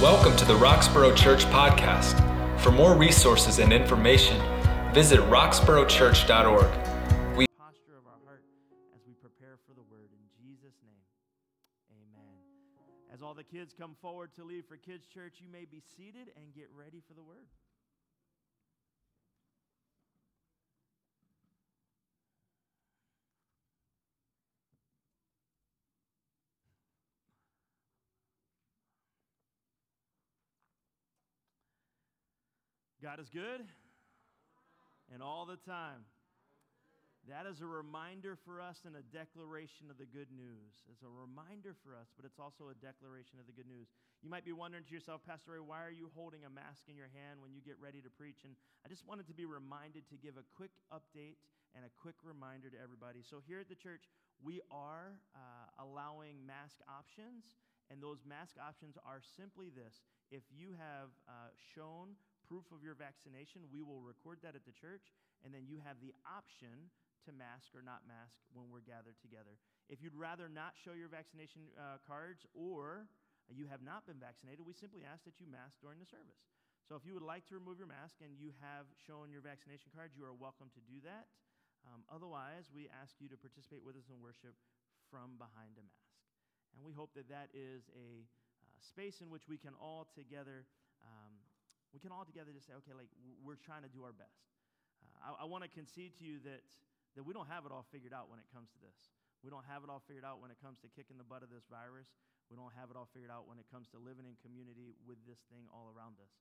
Welcome to the Roxborough Church Podcast. For more resources and information, visit roxboroughchurch.org. We posture of our heart as we prepare for the word in Jesus name. Amen. As all the kids come forward to leave for kids church, you may be seated and get ready for the word. God is good and all the time. That is a reminder for us and a declaration of the good news. It's a reminder for us, but it's also a declaration of the good news. You might be wondering to yourself, Pastor Ray, why are you holding a mask in your hand when you get ready to preach? And I just wanted to be reminded to give a quick update and a quick reminder to everybody. So, here at the church, we are uh, allowing mask options, and those mask options are simply this if you have uh, shown proof of your vaccination, we will record that at the church, and then you have the option to mask or not mask when we're gathered together. If you'd rather not show your vaccination uh, cards or you have not been vaccinated, we simply ask that you mask during the service. So if you would like to remove your mask and you have shown your vaccination card, you are welcome to do that. Um, otherwise, we ask you to participate with us in worship from behind a mask. And we hope that that is a uh, space in which we can all together we can all together just say, okay, like we're trying to do our best. Uh, I, I want to concede to you that, that we don't have it all figured out when it comes to this. We don't have it all figured out when it comes to kicking the butt of this virus. We don't have it all figured out when it comes to living in community with this thing all around us.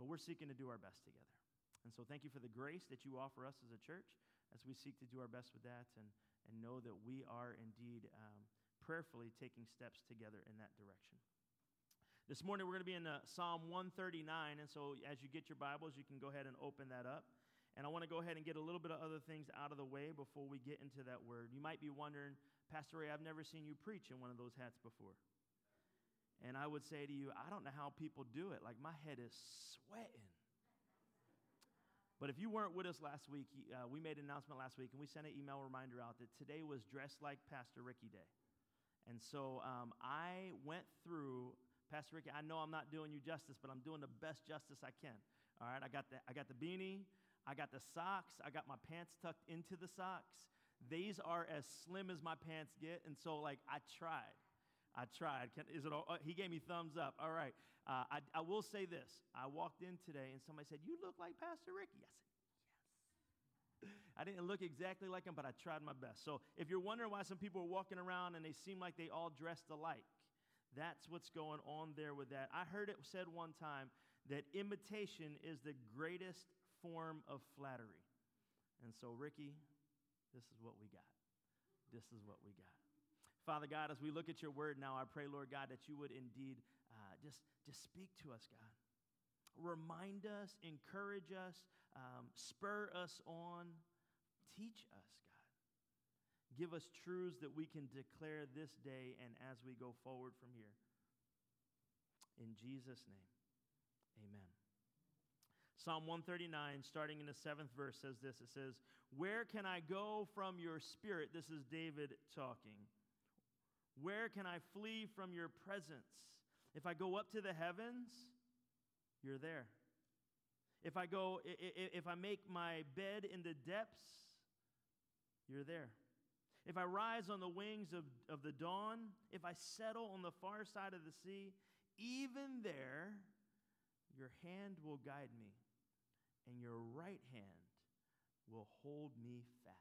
But we're seeking to do our best together. And so thank you for the grace that you offer us as a church as we seek to do our best with that and, and know that we are indeed um, prayerfully taking steps together in that direction. This morning we're going to be in uh, Psalm 139, and so as you get your Bibles, you can go ahead and open that up. And I want to go ahead and get a little bit of other things out of the way before we get into that word. You might be wondering, Pastor Ray, I've never seen you preach in one of those hats before. And I would say to you, I don't know how people do it. Like, my head is sweating. But if you weren't with us last week, uh, we made an announcement last week, and we sent an email reminder out that today was Dressed Like Pastor Ricky Day. And so um, I went through Pastor Ricky, I know I'm not doing you justice, but I'm doing the best justice I can. All right, I got the, I got the beanie, I got the socks, I got my pants tucked into the socks. These are as slim as my pants get, and so like I tried. I tried. Can, is it? All, uh, he gave me thumbs up. All right. Uh, I, I will say this. I walked in today, and somebody said, "You look like Pastor Ricky." I said, "Yes." I didn't look exactly like him, but I tried my best. So if you're wondering why some people are walking around and they seem like they all dressed alike, that's what's going on there with that. I heard it said one time that imitation is the greatest form of flattery. And so, Ricky, this is what we got. This is what we got. Father God, as we look at your word now, I pray, Lord God, that you would indeed uh, just, just speak to us, God. Remind us, encourage us, um, spur us on, teach us, Give us truths that we can declare this day and as we go forward from here. In Jesus' name, amen. Psalm 139, starting in the seventh verse, says this It says, Where can I go from your spirit? This is David talking. Where can I flee from your presence? If I go up to the heavens, you're there. If I go, if I make my bed in the depths, you're there. If I rise on the wings of, of the dawn, if I settle on the far side of the sea, even there, your hand will guide me, and your right hand will hold me fast.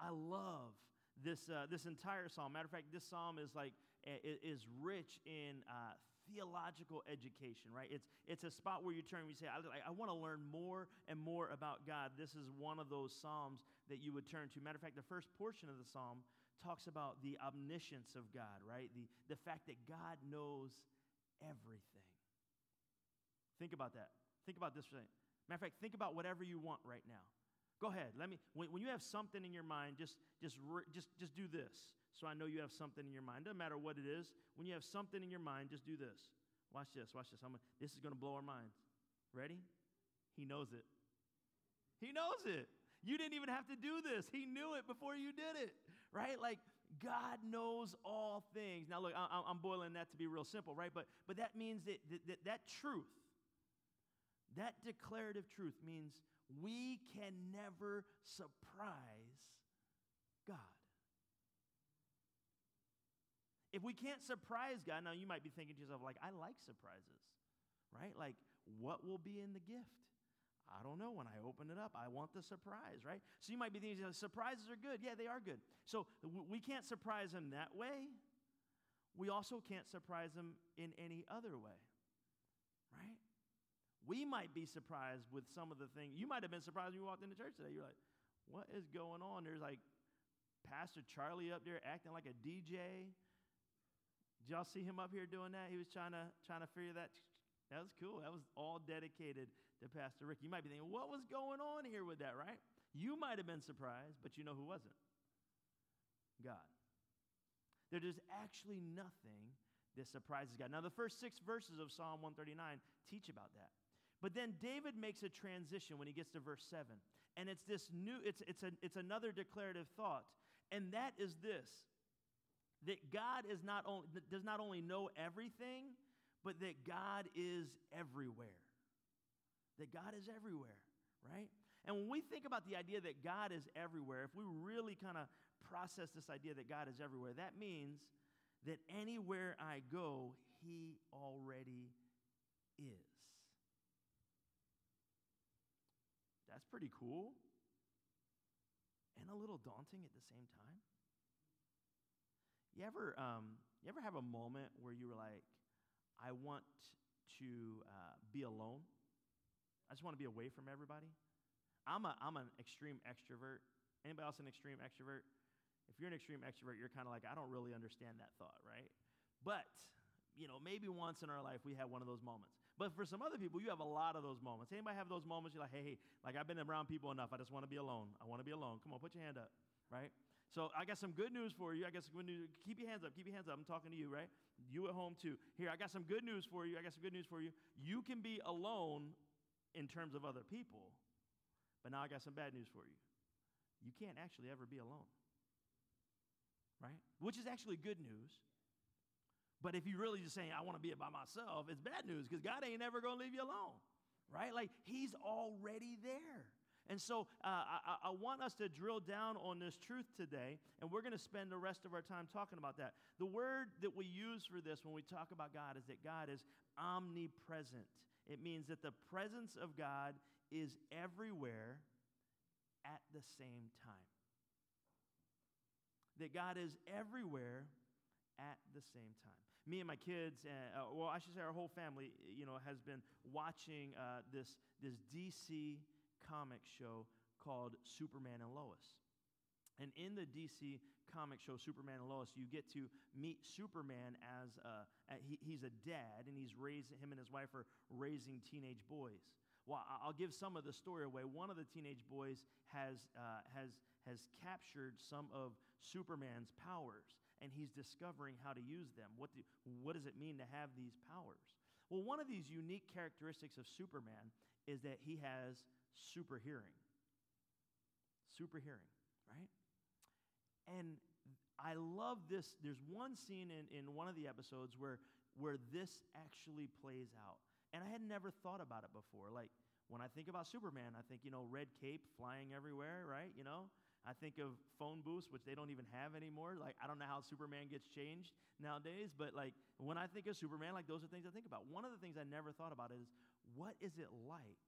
I love this, uh, this entire psalm. Matter of fact, this psalm is like is rich in uh, theological education, right? It's, it's a spot where you turn and you say, I, I want to learn more and more about God. This is one of those Psalms that you would turn to. Matter of fact, the first portion of the Psalm talks about the omniscience of God, right? The, the fact that God knows everything. Think about that. Think about this. Matter of fact, think about whatever you want right now. Go ahead. Let me. When, when you have something in your mind, just just just just do this so I know you have something in your mind. Doesn't matter what it is. When you have something in your mind, just do this. Watch this. Watch this. I'm, this is going to blow our minds. Ready? He knows it. He knows it. You didn't even have to do this. He knew it before you did it, right? Like God knows all things. Now, look, I, am boiling that to be real simple, right? But, but that means that, that that truth, that declarative truth means we can never surprise God. If we can't surprise God, now you might be thinking to yourself, like, I like surprises, right? Like, what will be in the gift? I don't know. When I open it up, I want the surprise, right? So you might be thinking, surprises are good. Yeah, they are good. So we can't surprise him that way. We also can't surprise him in any other way, right? We might be surprised with some of the things. You might have been surprised when you walked into church today. You're like, what is going on? There's like Pastor Charlie up there acting like a DJ. Did y'all see him up here doing that? He was trying to trying to figure that. That was cool. That was all dedicated to Pastor Rick. You might be thinking, what was going on here with that, right? You might have been surprised, but you know who wasn't? God. There is actually nothing that surprises God. Now, the first six verses of Psalm 139 teach about that. But then David makes a transition when he gets to verse 7. And it's this new, it's, it's, a, it's another declarative thought. And that is this that God is not only, does not only know everything, but that God is everywhere that God is everywhere, right? And when we think about the idea that God is everywhere, if we really kind of process this idea that God is everywhere, that means that anywhere I go, He already is. That's pretty cool and a little daunting at the same time. You ever, um, you ever have a moment where you were like, I want to uh, be alone? I just want to be away from everybody. I'm, a, I'm an extreme extrovert. Anybody else an extreme extrovert? If you're an extreme extrovert, you're kind of like, I don't really understand that thought, right? But, you know, maybe once in our life we have one of those moments. But for some other people, you have a lot of those moments. Anybody have those moments? You're like, hey, hey, like I've been around people enough. I just want to be alone. I want to be alone. Come on, put your hand up, right? So I got some good news for you. I got some good news. Keep your hands up. Keep your hands up. I'm talking to you, right? You at home too. Here, I got some good news for you. I got some good news for you. You can be alone in terms of other people. But now I got some bad news for you. You can't actually ever be alone. Right? Which is actually good news. But if you're really just saying, I want to be it by myself, it's bad news because God ain't ever going to leave you alone. Right? Like, He's already there. And so uh, I, I, want us to drill down on this truth today, and we're going to spend the rest of our time talking about that. The word that we use for this when we talk about God is that God is omnipresent. It means that the presence of God is everywhere at the same time. That God is everywhere at the same time. Me and my kids, uh, well, I should say our whole family, you know, has been watching uh, this, this DC comic show called Superman and Lois. And in the DC comic show Superman and Lois, you get to meet Superman as a, he, he's a dad, and he's raising him and his wife are raising teenage boys. Well, I'll give some of the story away. One of the teenage boys has, uh, has, has captured some of Superman's powers, and he's discovering how to use them. What, do, what does it mean to have these powers? Well, one of these unique characteristics of Superman is that he has super hearing. Super hearing, right? And I love this. There's one scene in, in one of the episodes where, where this actually plays out. And I had never thought about it before. Like, when I think about Superman, I think, you know, red cape flying everywhere, right? You know? I think of phone booths, which they don't even have anymore. Like, I don't know how Superman gets changed nowadays, but like, when I think of Superman, like, those are things I think about. One of the things I never thought about is what is it like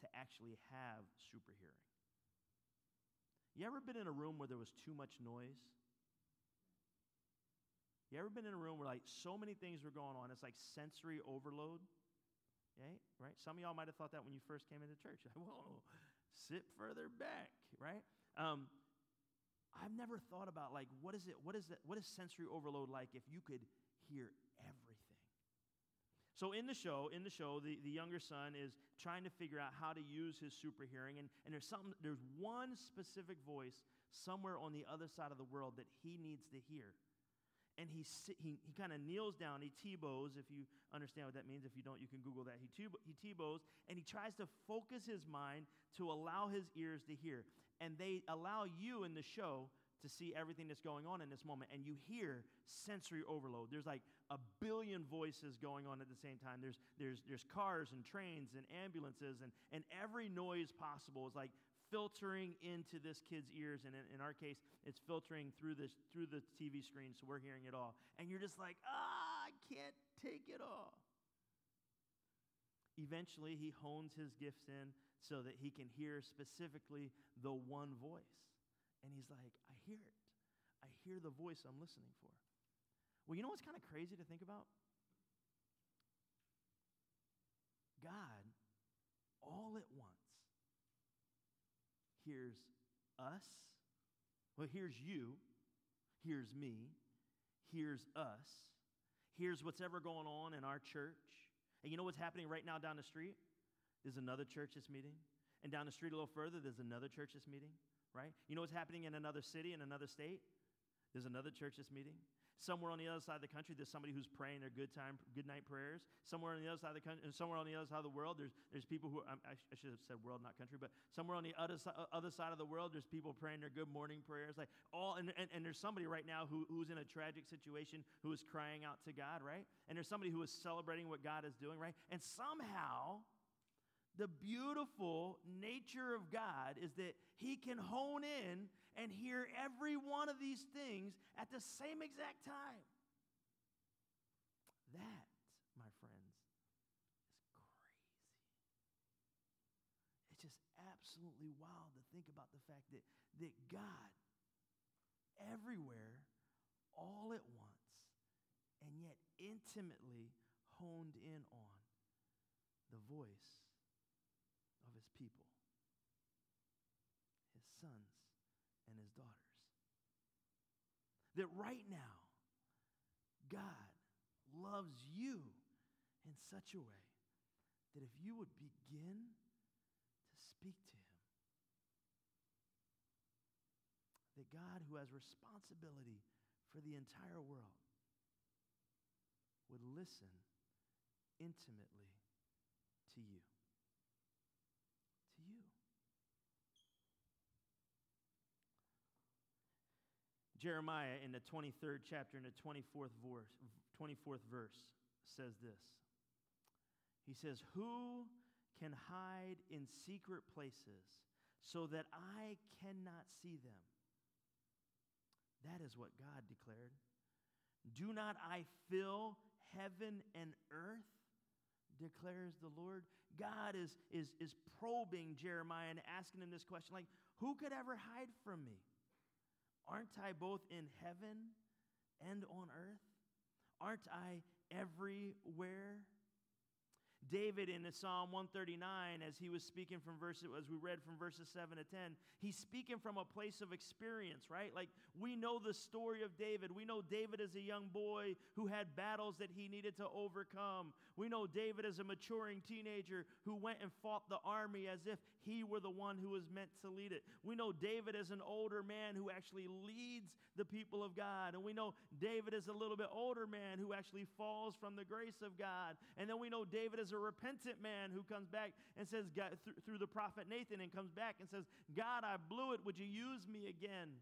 to actually have super hearing? You ever been in a room where there was too much noise? You ever been in a room where like so many things were going on? It's like sensory overload. Okay, right? Some of y'all might have thought that when you first came into church. Like, whoa, sit further back, right? Um, I've never thought about like what is it? What is it? What is sensory overload like if you could hear everything? So in the show, in the show, the, the younger son is trying to figure out how to use his super hearing, and, and there's something, there's one specific voice somewhere on the other side of the world that he needs to hear and he, he, he kind of kneels down. He Tebows, if you understand what that means. If you don't, you can Google that. He, he Tebows, and he tries to focus his mind to allow his ears to hear. And they allow you in the show to see everything that's going on in this moment. And you hear sensory overload. There's like a billion voices going on at the same time. There's, there's, there's cars and trains and ambulances, and, and every noise possible is like filtering into this kid's ears. And in, in our case, it's filtering through, this, through the TV screen, so we're hearing it all. And you're just like, ah, I can't take it all. Eventually, he hones his gifts in so that he can hear specifically the one voice. And he's like, hear it. I hear the voice I'm listening for. Well, you know what's kind of crazy to think about? God, all at once, hears us. Well, here's you, here's me, hears us, hears what's ever going on in our church. And you know what's happening right now down the street? There's another church that's meeting. And down the street a little further, there's another church that's meeting right? You know what's happening in another city, in another state? There's another church that's meeting. Somewhere on the other side of the country, there's somebody who's praying their good time, good night prayers. Somewhere on the other side of the country, and somewhere on the other side of the world, there's, there's people who, I, I should have said world, not country, but somewhere on the other, uh, other side of the world, there's people praying their good morning prayers. Like all, and, and, and there's somebody right now who, who's in a tragic situation who is crying out to God, right? And there's somebody who is celebrating what God is doing, right? And somehow, the beautiful nature of God is that He can hone in and hear every one of these things at the same exact time. That, my friends, is crazy. It's just absolutely wild to think about the fact that, that God, everywhere, all at once, and yet intimately honed in on the voice people, his sons and his daughters. That right now, God loves you in such a way that if you would begin to speak to him, that God, who has responsibility for the entire world, would listen intimately to you you. Jeremiah in the 23rd chapter, in the 24th verse, 24th verse, says this. He says, Who can hide in secret places so that I cannot see them? That is what God declared. Do not I fill heaven and earth? declares the Lord. God is, is, is probing Jeremiah and asking him this question like, Who could ever hide from me? Aren't I both in heaven and on earth? Aren't I everywhere? David in the Psalm 139, as he was speaking from verses, as we read from verses 7 to 10, he's speaking from a place of experience, right? Like we know the story of David. We know David as a young boy who had battles that he needed to overcome. We know David as a maturing teenager who went and fought the army as if he were the one who was meant to lead it. We know David as an older man who actually leads the people of God. And we know David as a little bit older man who actually falls from the grace of God. And then we know David as a repentant man who comes back and says, God, th- through the prophet Nathan, and comes back and says, God, I blew it. Would you use me again?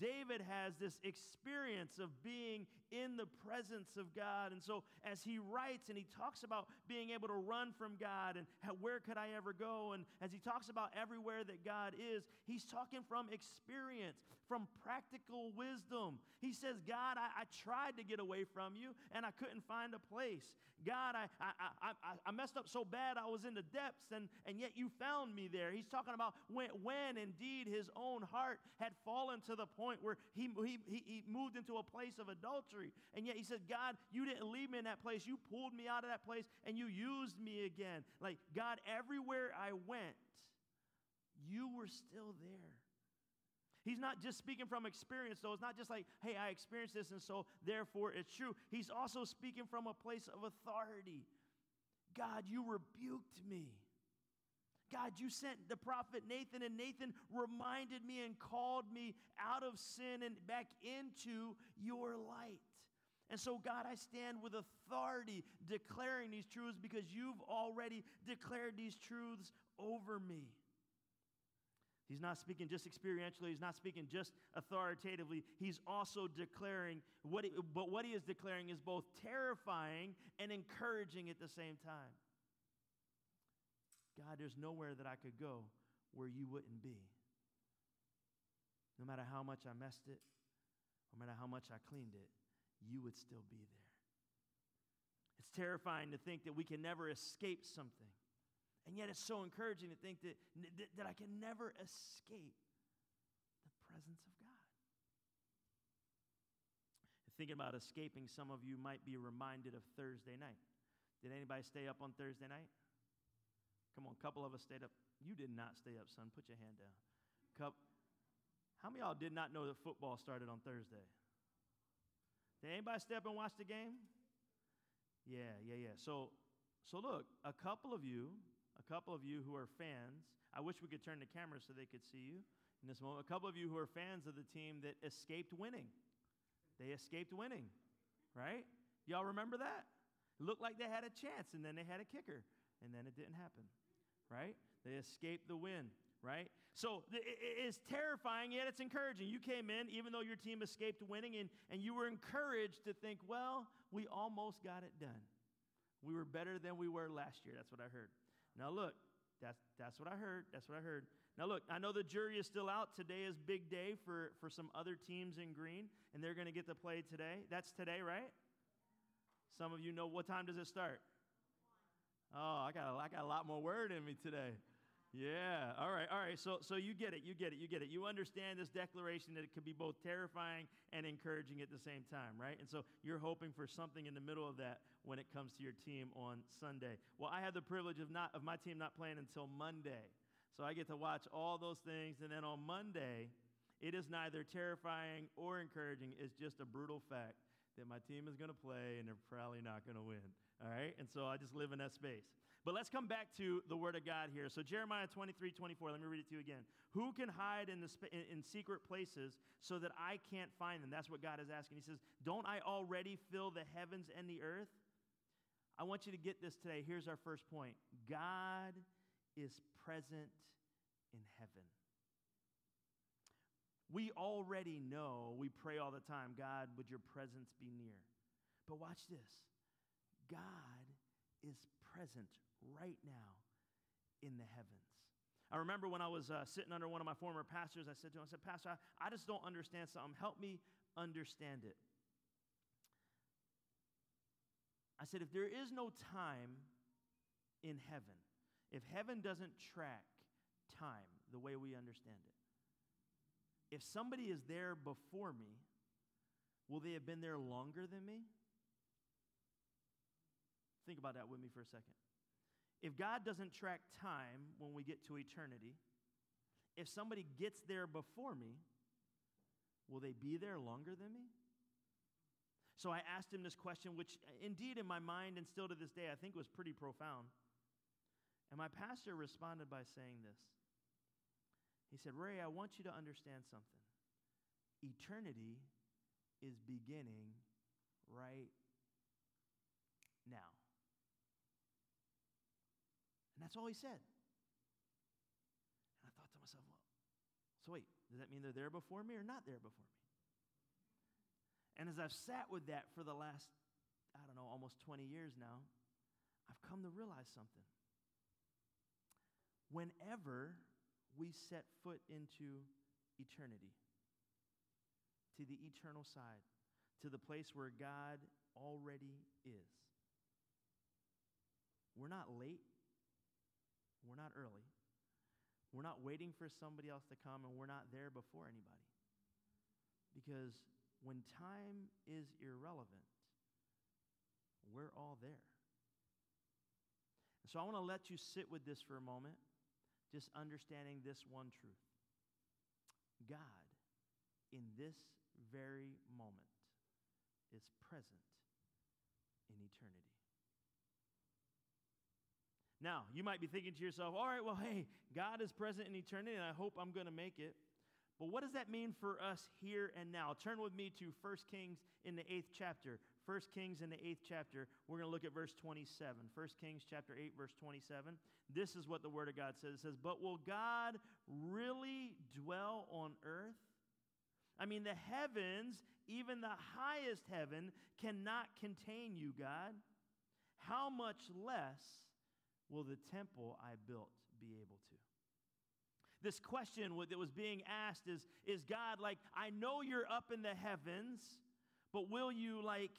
David has this experience of being in the presence of God. And so, as he writes and he talks about being able to run from God and how, where could I ever go, and as he talks about everywhere that God is, he's talking from experience, from practical wisdom. He says, God, I, I tried to get away from you and I couldn't find a place. God, I, I, I, I messed up so bad I was in the depths, and, and yet you found me there. He's talking about when, when indeed his own heart had fallen to the point where he, he, he moved into a place of adultery. And yet he said, God, you didn't leave me in that place. You pulled me out of that place and you used me again. Like, God, everywhere I went, you were still there. He's not just speaking from experience, though. It's not just like, hey, I experienced this, and so therefore it's true. He's also speaking from a place of authority. God, you rebuked me. God, you sent the prophet Nathan, and Nathan reminded me and called me out of sin and back into your light. And so, God, I stand with authority declaring these truths because you've already declared these truths over me. He's not speaking just experientially, he's not speaking just authoritatively. He's also declaring what he, but what he is declaring is both terrifying and encouraging at the same time. God, there's nowhere that I could go where you wouldn't be. No matter how much I messed it, no matter how much I cleaned it, you would still be there. It's terrifying to think that we can never escape something. And yet it's so encouraging to think that, that, that I can never escape the presence of God. Thinking about escaping, some of you might be reminded of Thursday night. Did anybody stay up on Thursday night? Come on, a couple of us stayed up. You did not stay up, son. Put your hand down. Cup. How many y'all did not know that football started on Thursday? Did anybody stay up and watch the game? Yeah, yeah, yeah. So, so look, a couple of you a couple of you who are fans. I wish we could turn the camera so they could see you in this moment. A couple of you who are fans of the team that escaped winning. They escaped winning, right? Y'all remember that? It looked like they had a chance, and then they had a kicker, and then it didn't happen, right? They escaped the win, right? So it's terrifying, yet it's encouraging. You came in, even though your team escaped winning, and, and you were encouraged to think, well, we almost got it done. We were better than we were last year. That's what I heard. Now, look, that's, that's what I heard. That's what I heard. Now, look, I know the jury is still out. Today is big day for, for some other teams in green, and they're going to get to play today. That's today, right? Some of you know what time does it start? Oh, I got, a, I got a lot more word in me today. Yeah. All right. All right. So, so you get it. You get it. You get it. You understand this declaration that it can be both terrifying and encouraging at the same time, right? And so you're hoping for something in the middle of that when it comes to your team on Sunday. Well, I have the privilege of not of my team not playing until Monday, so I get to watch all those things, and then on Monday, it is neither terrifying or encouraging. It's just a brutal fact that my team is going to play and they're probably not going to win. All right. And so I just live in that space. But let's come back to the word of God here. So, Jeremiah 23 24, let me read it to you again. Who can hide in, the sp- in secret places so that I can't find them? That's what God is asking. He says, Don't I already fill the heavens and the earth? I want you to get this today. Here's our first point God is present in heaven. We already know, we pray all the time, God, would your presence be near? But watch this God is present right now in the heavens. I remember when I was uh, sitting under one of my former pastors, I said to him, I said, Pastor, I, I just don't understand something. Help me understand it. I said, if there is no time in heaven, if heaven doesn't track time the way we understand it, if somebody is there before me, will they have been there longer than me? Think about that with me for a second. If God doesn't track time when we get to eternity, if somebody gets there before me, will they be there longer than me? So I asked him this question, which indeed in my mind and still to this day I think was pretty profound. And my pastor responded by saying this. He said, Ray, I want you to understand something. Eternity is beginning right now. That's all he said. And I thought to myself, well, so wait, does that mean they're there before me or not there before me? And as I've sat with that for the last, I don't know, almost 20 years now, I've come to realize something. Whenever we set foot into eternity, to the eternal side, to the place where God already is, we're not late we're not early. We're not waiting for somebody else to come, and we're not there before anybody. Because when time is irrelevant, we're all there. so I want to let you sit with this for a moment, just understanding this one truth God, in this very moment, is present in eternity. Now, you might be thinking to yourself, all right, well, hey, God is present in eternity, and I hope I'm going to make it. But what does that mean for us here and now? Turn with me to 1 Kings in the eighth chapter. 1 Kings in the eighth chapter. We're going to look at verse 27. 1 Kings chapter 8, verse 27. This is what the Word of God says. It says, But will God really dwell on earth? I mean, the heavens, even the highest heaven, cannot contain you, God. How much less will the temple I built be able to? This question that was being asked is, is God like, I know you're up in the heavens, but will you like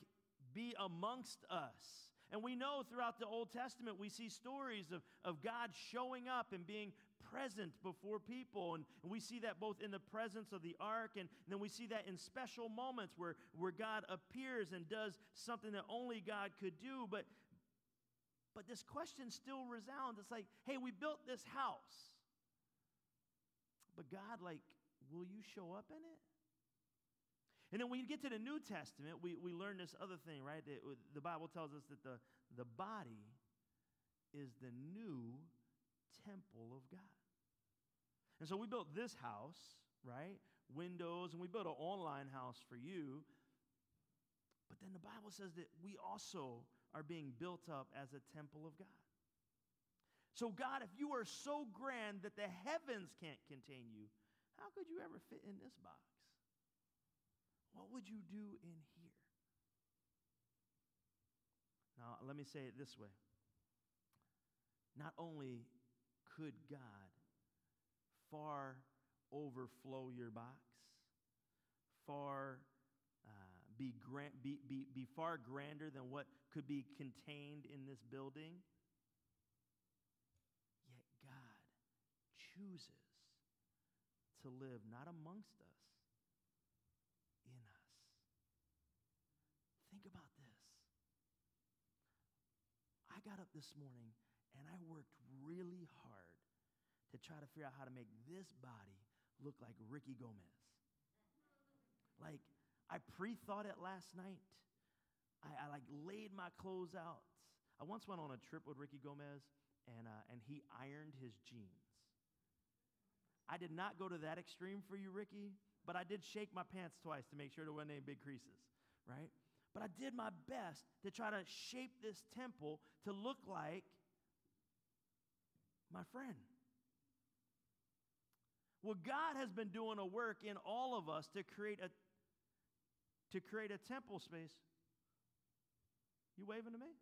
be amongst us? And we know throughout the Old Testament, we see stories of, of God showing up and being present before people. And, and we see that both in the presence of the ark, and, and then we see that in special moments where, where God appears and does something that only God could do. But, but this question still resounds. It's like, hey, we built this house. But God, like, will you show up in it? And then when you get to the New Testament, we, we learn this other thing, right? The, the Bible tells us that the, the body is the new temple of God. And so we built this house, right? Windows, and we built an online house for you. But then the Bible says that we also are being built up as a temple of God. So, God, if you are so grand that the heavens can't contain you, how could you ever fit in this box? What would you do in here? Now, let me say it this way. Not only could God far overflow your box, far be, grand, be, be, be far grander than what could be contained in this building, yet God chooses to live not amongst us, in us. Think about this. I got up this morning and I worked really hard to try to figure out how to make this body look like Ricky Gomez. Like, I pre thought it last night. I, I, like laid my clothes out. I once went on a trip with Ricky Gomez and, uh, and he ironed his jeans. I did not go to that extreme for you, Ricky, but I did shake my pants twice to make sure there wasn't any big creases, right? But I did my best to try to shape this temple to look like my friend. Well, God has been doing a work in all of us to create a to create a temple space. You waving to me?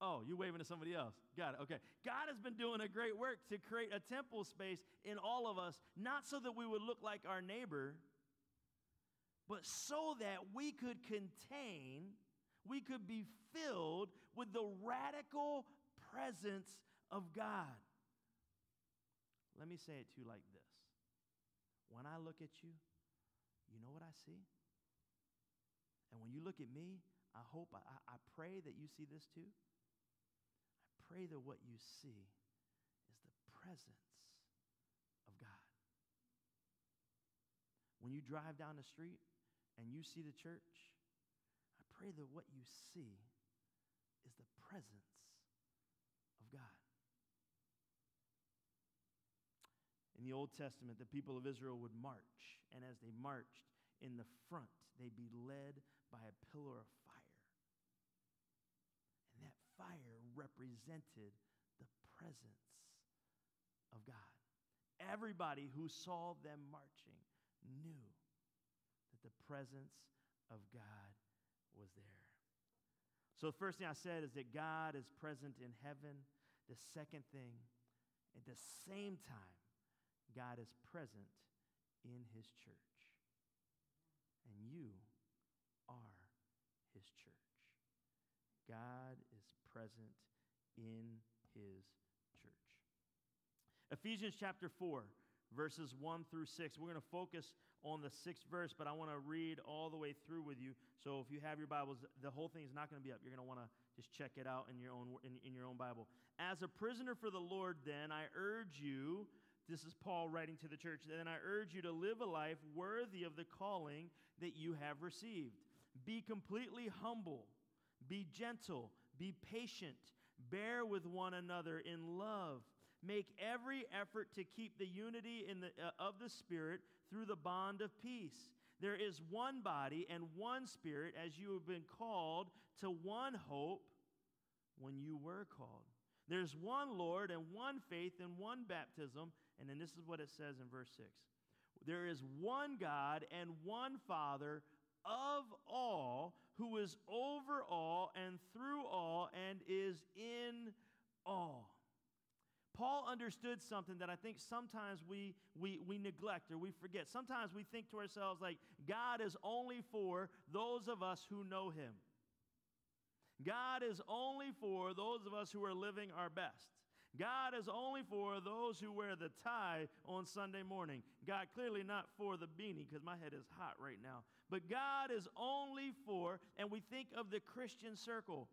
Oh, you waving to somebody else. Got it. Okay. God has been doing a great work to create a temple space in all of us, not so that we would look like our neighbor, but so that we could contain, we could be filled with the radical presence of God. Let me say it to you like this When I look at you, you know what I see? And when you look at me, I hope, I, I pray that you see this too. I pray that what you see is the presence of God. When you drive down the street, and you see the church, I pray that what you see is the presence of God. In the Old Testament, the people of Israel would march, and as they marched, in the front, they'd be led by a pillar of fire. And that fire represented the presence of God. Everybody who saw them marching knew that the presence of God was there. So, the first thing I said is that God is present in heaven. The second thing, at the same time, God is present in his church. And you are his church. God is present in his church. Ephesians chapter 4 verses 1 through 6. We're going to focus on the sixth verse, but I want to read all the way through with you. So if you have your Bibles, the whole thing is not going to be up. You're going to want to just check it out in your own in, in your own Bible. As a prisoner for the Lord, then I urge you. This is Paul writing to the church. Then I urge you to live a life worthy of the calling that you have received. Be completely humble. Be gentle. Be patient. Bear with one another in love Make every effort to keep the unity in the, uh, of the Spirit through the bond of peace. There is one body and one Spirit, as you have been called to one hope when you were called. There's one Lord and one faith and one baptism. And then this is what it says in verse 6 There is one God and one Father of all, who is over all and through all and is in all. Paul understood something that I think sometimes we, we, we neglect or we forget. Sometimes we think to ourselves, like, God is only for those of us who know Him. God is only for those of us who are living our best. God is only for those who wear the tie on Sunday morning. God clearly not for the beanie because my head is hot right now. But God is only for, and we think of the Christian circle.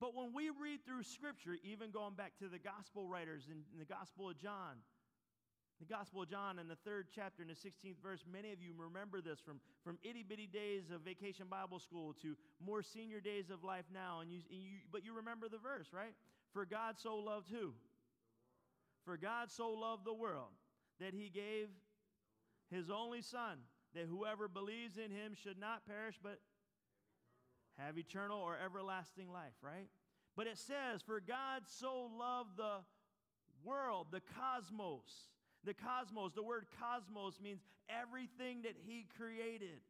But when we read through Scripture, even going back to the gospel writers in, in the Gospel of John, the Gospel of John in the third chapter, in the 16th verse, many of you remember this from, from itty bitty days of vacation Bible school to more senior days of life now. And you, and you, but you remember the verse, right? For God so loved who? For God so loved the world that he gave his only Son, that whoever believes in him should not perish but have eternal or everlasting life, right? But it says, For God so loved the world, the cosmos the cosmos, the word cosmos means everything that he created.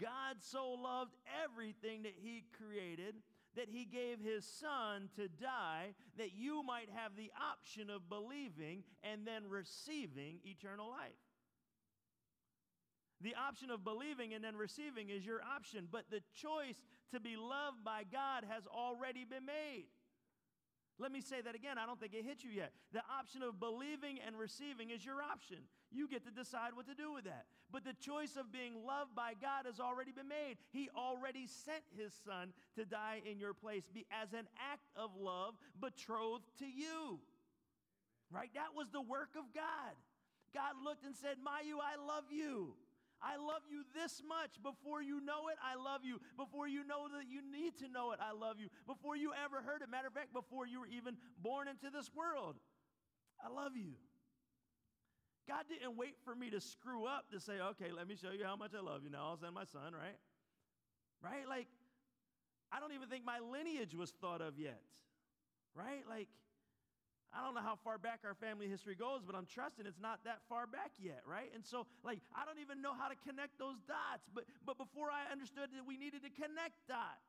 God so loved everything that he created that he gave his son to die that you might have the option of believing and then receiving eternal life. The option of believing and then receiving is your option, but the choice to be loved by God has already been made. Let me say that again. I don't think it hit you yet. The option of believing and receiving is your option. You get to decide what to do with that. But the choice of being loved by God has already been made. He already sent his son to die in your place as an act of love betrothed to you. Right? That was the work of God. God looked and said, Mayu, I love you. I love you this much. Before you know it, I love you. Before you know that you need to know it, I love you. Before you ever heard it, matter of fact, before you were even born into this world, I love you. God didn't wait for me to screw up to say, okay, let me show you how much I love you. Now I'll send my son, right? Right? Like, I don't even think my lineage was thought of yet. Right? Like, I don't know how far back our family history goes, but I'm trusting it's not that far back yet, right? And so, like, I don't even know how to connect those dots. But, but before I understood that we needed to connect dots,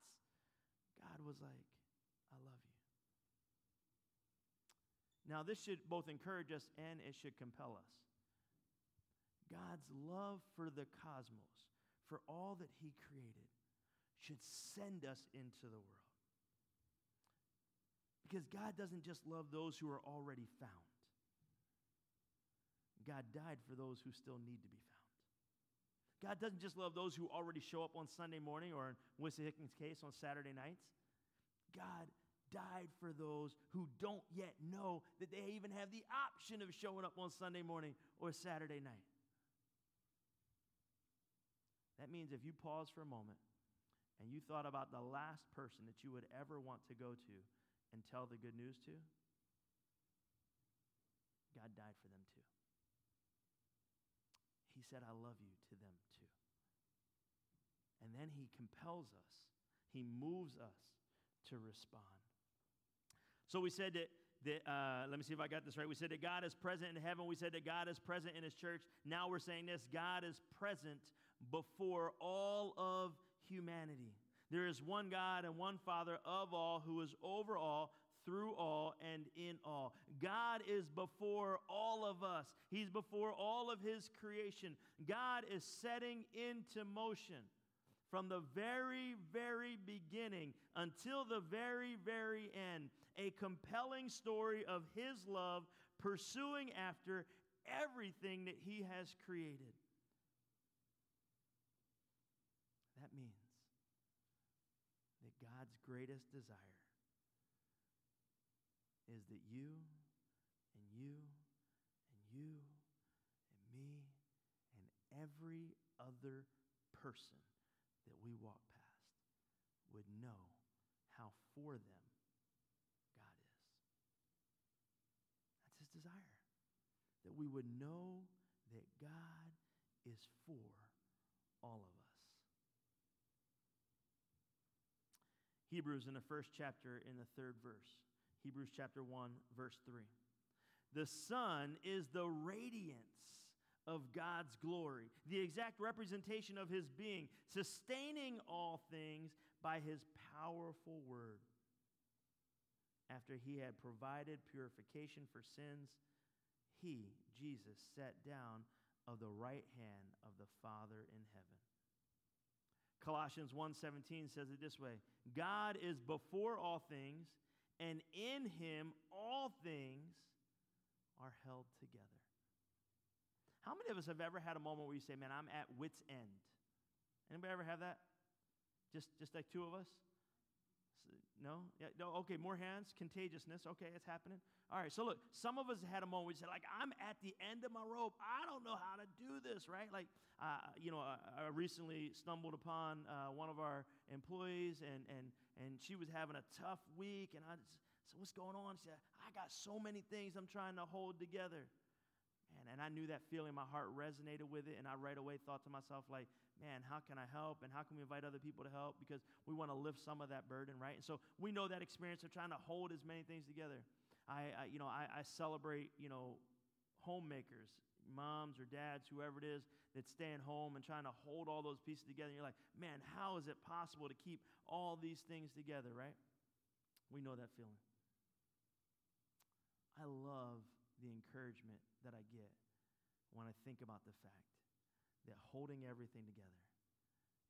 God was like, I love you. Now, this should both encourage us and it should compel us. God's love for the cosmos, for all that He created, should send us into the world. Because God doesn't just love those who are already found, God died for those who still need to be found. God doesn't just love those who already show up on Sunday morning or in Winston Hickman's case on Saturday nights. God died for those who don't yet know that they even have the option of showing up on Sunday morning or Saturday night. That means if you pause for a moment and you thought about the last person that you would ever want to go to and tell the good news to, God died for them too. He said, I love you to them too. And then he compels us, he moves us to respond. So we said that. that uh, let me see if I got this right. We said that God is present in heaven. We said that God is present in His church. Now we're saying this God is present before all of humanity. There is one God and one Father of all who is over all, through all, and in all. God is before all of us, He's before all of His creation. God is setting into motion from the very, very beginning until the very, very end a compelling story of His love pursuing after everything that He has created. That means that God's greatest desire is that you and you and you and me and every other person that we walk past would know how for them God is. That's his desire, that we would know that God is for all of us. Hebrews in the first chapter, in the third verse. Hebrews chapter 1, verse 3. The Son is the radiance of God's glory, the exact representation of his being, sustaining all things by his powerful word. After he had provided purification for sins, he, Jesus, sat down of the right hand of the Father in heaven. Colossians 1:17 says it this way, God is before all things, and in him all things are held together. How many of us have ever had a moment where you say, "Man, I'm at wit's end"? Anybody ever have that? Just just like two of us? No? Yeah, no, okay, more hands, contagiousness. Okay, it's happening. All right, so look, some of us had a moment we said, like, I'm at the end of my rope. I don't know how to do this, right? Like, uh, you know, I, I, recently stumbled upon uh, one of our employees, and, and, and she was having a tough week, and I said, what's going on? She said, I got so many things I'm trying to hold together. And, and I knew that feeling. My heart resonated with it. And I right away thought to myself, like, man, how can I help? And how can we invite other people to help? Because we want to lift some of that burden, right? And so we know that experience of trying to hold as many things together. I, I you know, I, I celebrate, you know, homemakers, moms or dads, whoever it is, that's staying home and trying to hold all those pieces together. And you're like, man, how is it possible to keep all these things together, right? We know that feeling. I love the encouragement that I get when I think about the fact that holding everything together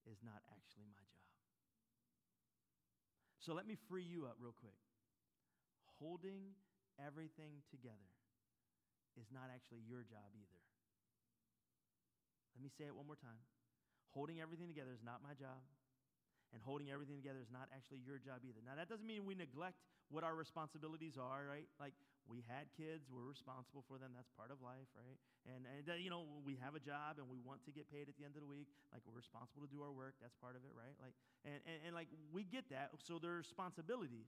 is not actually my job. So let me free you up real quick. Holding everything together is not actually your job either. Let me say it one more time. Holding everything together is not my job, and holding everything together is not actually your job either. Now, that doesn't mean we neglect what our responsibilities are, right? Like, we had kids, we're responsible for them. That's part of life, right? And, and uh, you know, we have a job and we want to get paid at the end of the week. Like, we're responsible to do our work. That's part of it, right? Like, and, and, and like, we get that. So there are responsibilities.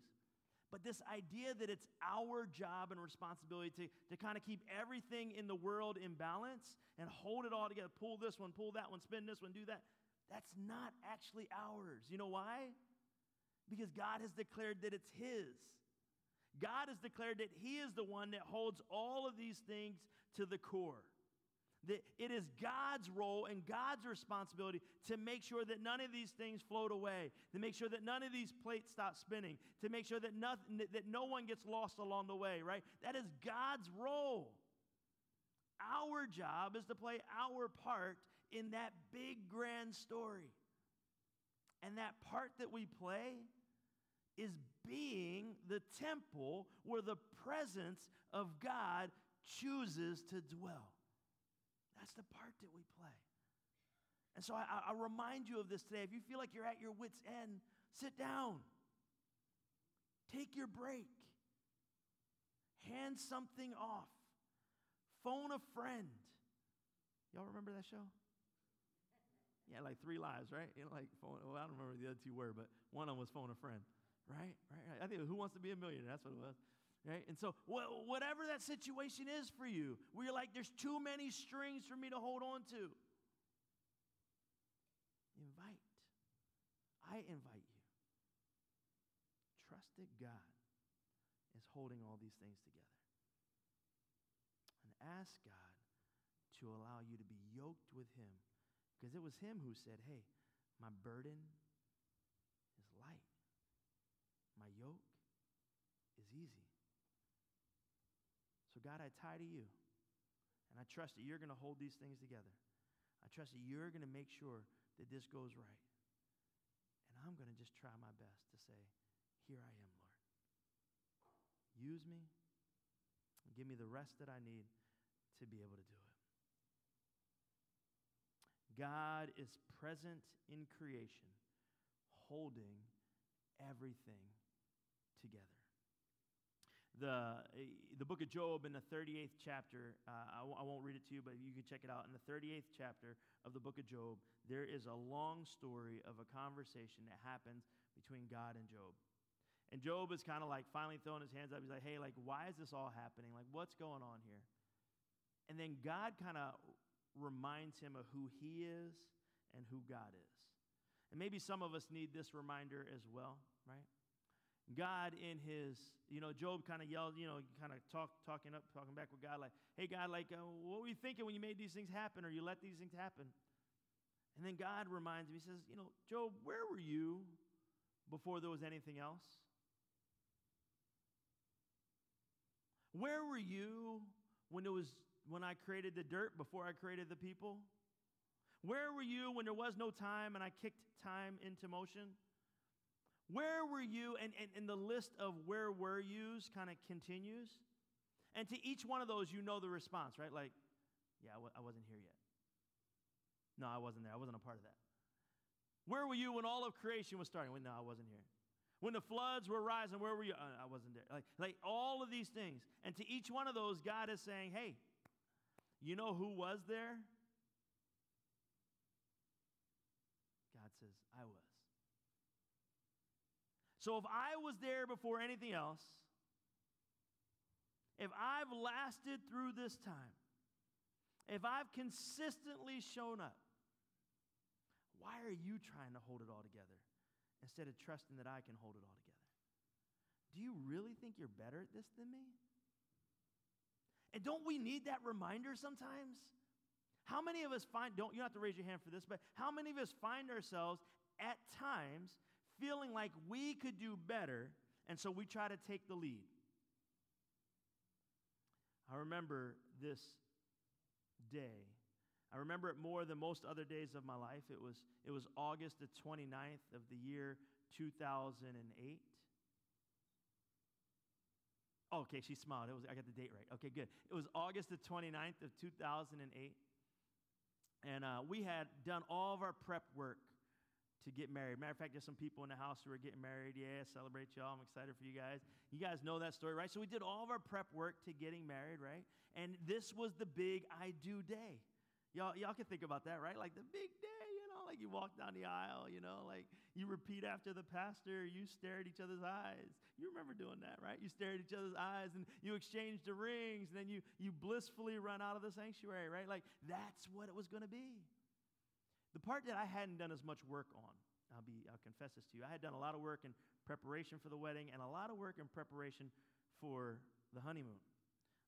But this idea that it's our job and responsibility to, to kind of keep everything in the world in balance and hold it all together, pull this one, pull that one, spin this one, do that, that's not actually ours. You know why? Because God has declared that it's His. God has declared that He is the one that holds all of these things to the core. That it is God's role and God's responsibility to make sure that none of these things float away, to make sure that none of these plates stop spinning, to make sure that, nothing, that no one gets lost along the way, right? That is God's role. Our job is to play our part in that big, grand story. And that part that we play is being the temple where the presence of God chooses to dwell. That's the part that we play. And so I, I, remind you of this today. If you feel like you're at your wits' end, sit down. Take your break. Hand something off. Phone a friend. Y'all remember that show? Yeah, like three lives, right? You know, like phone, well, I don't remember the other two were, but one of them was phone a friend. Right? Right? I think Who Wants to Be a Millionaire? That's what it was. Right? And so, wh- whatever that situation is for you, where you're like, there's too many strings for me to hold on to, invite. I invite you. Trust that God is holding all these things together. And ask God to allow you to be yoked with Him. Because it was Him who said, Hey, my burden is light. My yoke is easy. So, God, I tie to you. And I trust that you're going to hold these things together. I trust that you're going to make sure that this goes right. And I'm going to just try my best to say, Here I am, Lord. Use me. Give me the rest that I need to be able to do it. God is present in creation, holding everything together. The, the book of Job in the 38th chapter, uh, I w- I won't read it to you, but you can check it out. In the 38th chapter of the book of Job, there is a long story of a conversation that happens between God and Job. And Job is kind of like finally throwing his hands up. He's like, hey, like, why is this all happening? Like, what's going on here? And then God kind of reminds him of who he is and who God is. And maybe some of us need this reminder as well, right? God in his, you know, Job kind of yelled, you know, kind of talk, talking up, talking back with God, like, hey, God, like, uh, what were you thinking when you made these things happen or you let these things happen? And then God reminds him, he says, you know, Job, where were you before there was anything else? Where were you when it was when I created the dirt before I created the people? Where were you when there was no time and I kicked time into motion? Where were you? And, and, and the list of where were yous kind of continues. And to each one of those, you know the response, right? Like, yeah, I w- I wasn't here yet. No, I wasn't there. I wasn't a part of that. Where were you when all of creation was starting? Well, no, I wasn't here. When the floods were rising, where were you? Uh, I wasn't there. Like, like all of these things. And to each one of those, God is saying, hey, you know who was there? God says, I was. So if I was there before anything else, if I've lasted through this time, if I've consistently shown up, why are you trying to hold it all together instead of trusting that I can hold it all together? Do you really think you're better at this than me? And don't we need that reminder sometimes? How many of us find, don't, you don't have to raise your hand for this, but how many of us find ourselves at times feeling like we could do better, and so we try to take the lead? I remember this day. I remember it more than most other days of my life. It was, it was August the 29th of the year 2008. Okay, she smiled. It was, I got the date right. Okay, good. It was August the 29th of 2008. And uh, we had done all of our prep work to get married. Matter of fact, there's some people in the house who are getting married. Yeah, celebrate y'all. I'm excited for you guys. You guys know that story, right? So we did all of our prep work to getting married, right? And this was the big I do day. Y'all, y'all can think about that, right? Like the big day, you know, like you walk down the aisle, you know, like you repeat after the pastor, you stare at each other's eyes. You remember doing that, right? You stare at each other's eyes and you exchange the rings, and then you, you blissfully run out of the sanctuary, right? Like that's what it was going to be. The part that I hadn't done as much work on, I'll, be, I'll confess this to you, I had done a lot of work in preparation for the wedding and a lot of work in preparation for the honeymoon.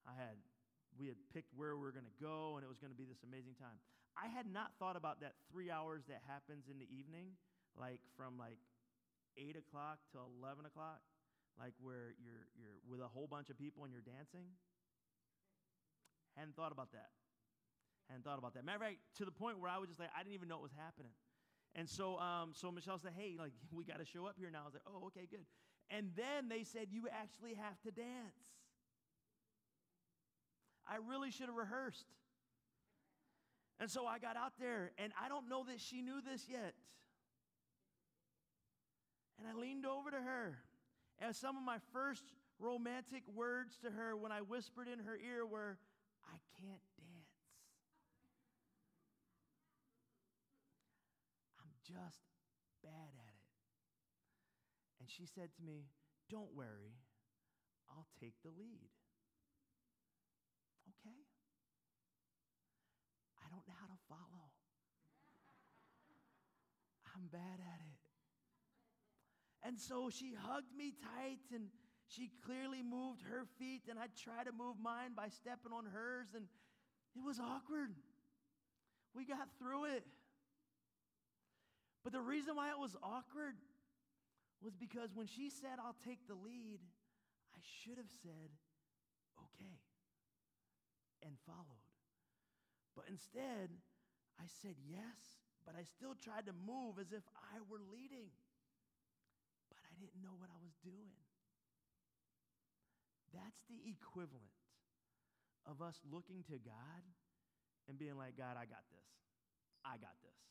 I had, we had picked where we were going to go, and it was going to be this amazing time. I had not thought about that three hours that happens in the evening, like from like 8 o'clock to 11 o'clock like where you're, you're with a whole bunch of people and you're dancing? Hadn't thought about that. Hadn't thought about that. Matter of fact, to the point where I was just like, I didn't even know what was happening. And so, um, so Michelle said, "Hey, like we got to show up here now." I was like, "Oh, okay, good." And then they said, "You actually have to dance." I really should have rehearsed. And so I got out there, and I don't know that she knew this yet. And I leaned over to her, and some of my first romantic words to her when I whispered in her ear were, I can't dance. I'm just bad at it. And she said to me, Don't worry, I'll take the lead. Okay. I don't know how to follow. I'm bad at it. And so she hugged me tight and she clearly moved her feet, and I tried to move mine by stepping on hers, and it was awkward. We got through it. But the reason why it was awkward was because when she said, I'll take the lead, I should have said, okay, and followed. But instead, I said yes, but I still tried to move as if I were leading But I didn't know what I was doing. That's the equivalent of us looking to God and being like, God, I got this. I got this.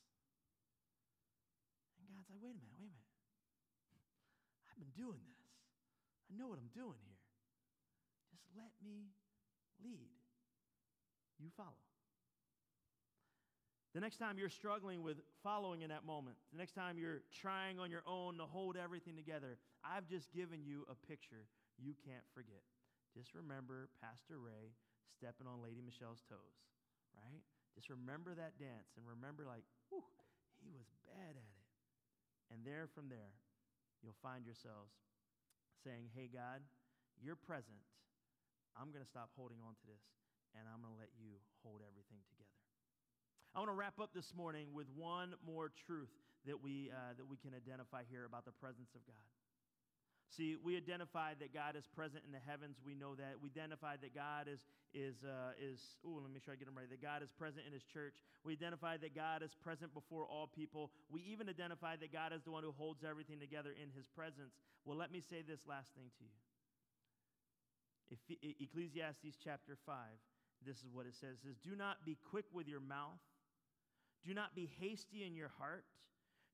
God's like, wait a minute, wait a minute. I've been doing this. I know what I'm doing here. Just let me lead. You follow. The next time you're struggling with following in that moment, the next time you're trying on your own to hold everything together, I've just given you a picture you can't forget. Just remember Pastor Ray stepping on Lady Michelle's toes, right? Just remember that dance and remember, like, whew, he was bad at it. And there from there, you'll find yourselves saying, Hey, God, you're present. I'm going to stop holding on to this, and I'm going to let you hold everything together. I want to wrap up this morning with one more truth that we, uh, that we can identify here about the presence of God. See, we identify that God is present in the heavens. We know that. We identify that God is, is, uh, is oh, let me make sure I get them right, that God is present in his church. We identify that God is present before all people. We even identify that God is the one who holds everything together in his presence. Well, let me say this last thing to you. Ecclesiastes chapter 5, this is what it says. It says, Do not be quick with your mouth. Do not be hasty in your heart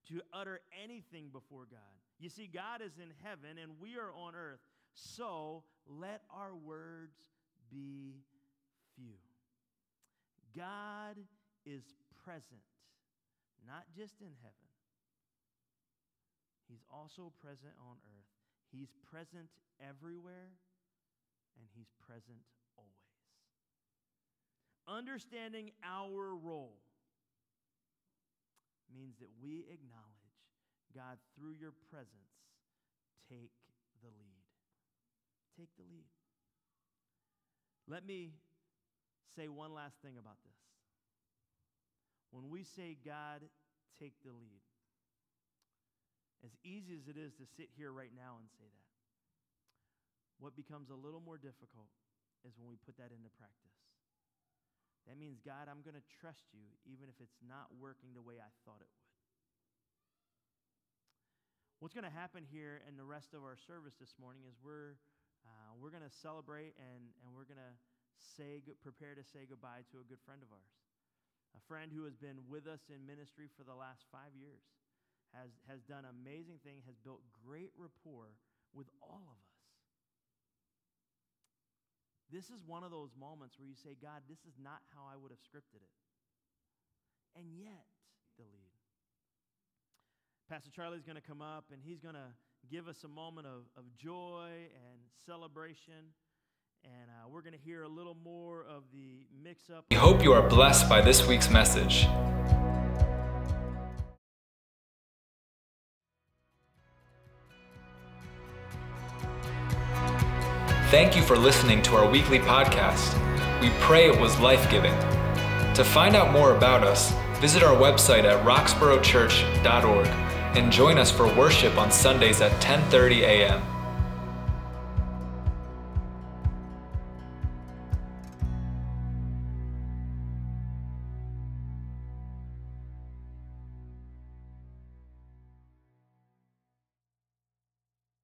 to utter anything before God. You see, God is in heaven and we are on earth. So let our words be few. God is present, not just in heaven, He's also present on earth. He's present everywhere, and He's present always. Understanding our role means that we acknowledge God, through your presence, take the lead. Take the lead. Let me say one last thing about this. When we say, God, take the lead, as easy as it is to sit here right now and say that, what becomes a little more difficult is when we put that into practice. That means, God, I'm going to trust you even if it's not working the way I thought it would. What's going to happen here in the rest of our service this morning is we're, uh, we're going to celebrate and, and we're going to say, prepare to say goodbye to a good friend of ours. A friend who has been with us in ministry for the last five years, has, has done amazing things, has built great rapport with all of us. This is one of those moments where you say, God, this is not how I would have scripted it. And yet, the lead. Pastor Charlie's going to come up and he's going to give us a moment of, of joy and celebration. And uh, we're going to hear a little more of the mix up. We hope you are blessed by this week's message. Thank you for listening to our weekly podcast. We pray it was life giving. To find out more about us, visit our website at roxboroughchurch.org and join us for worship on Sundays at 10:30 a.m.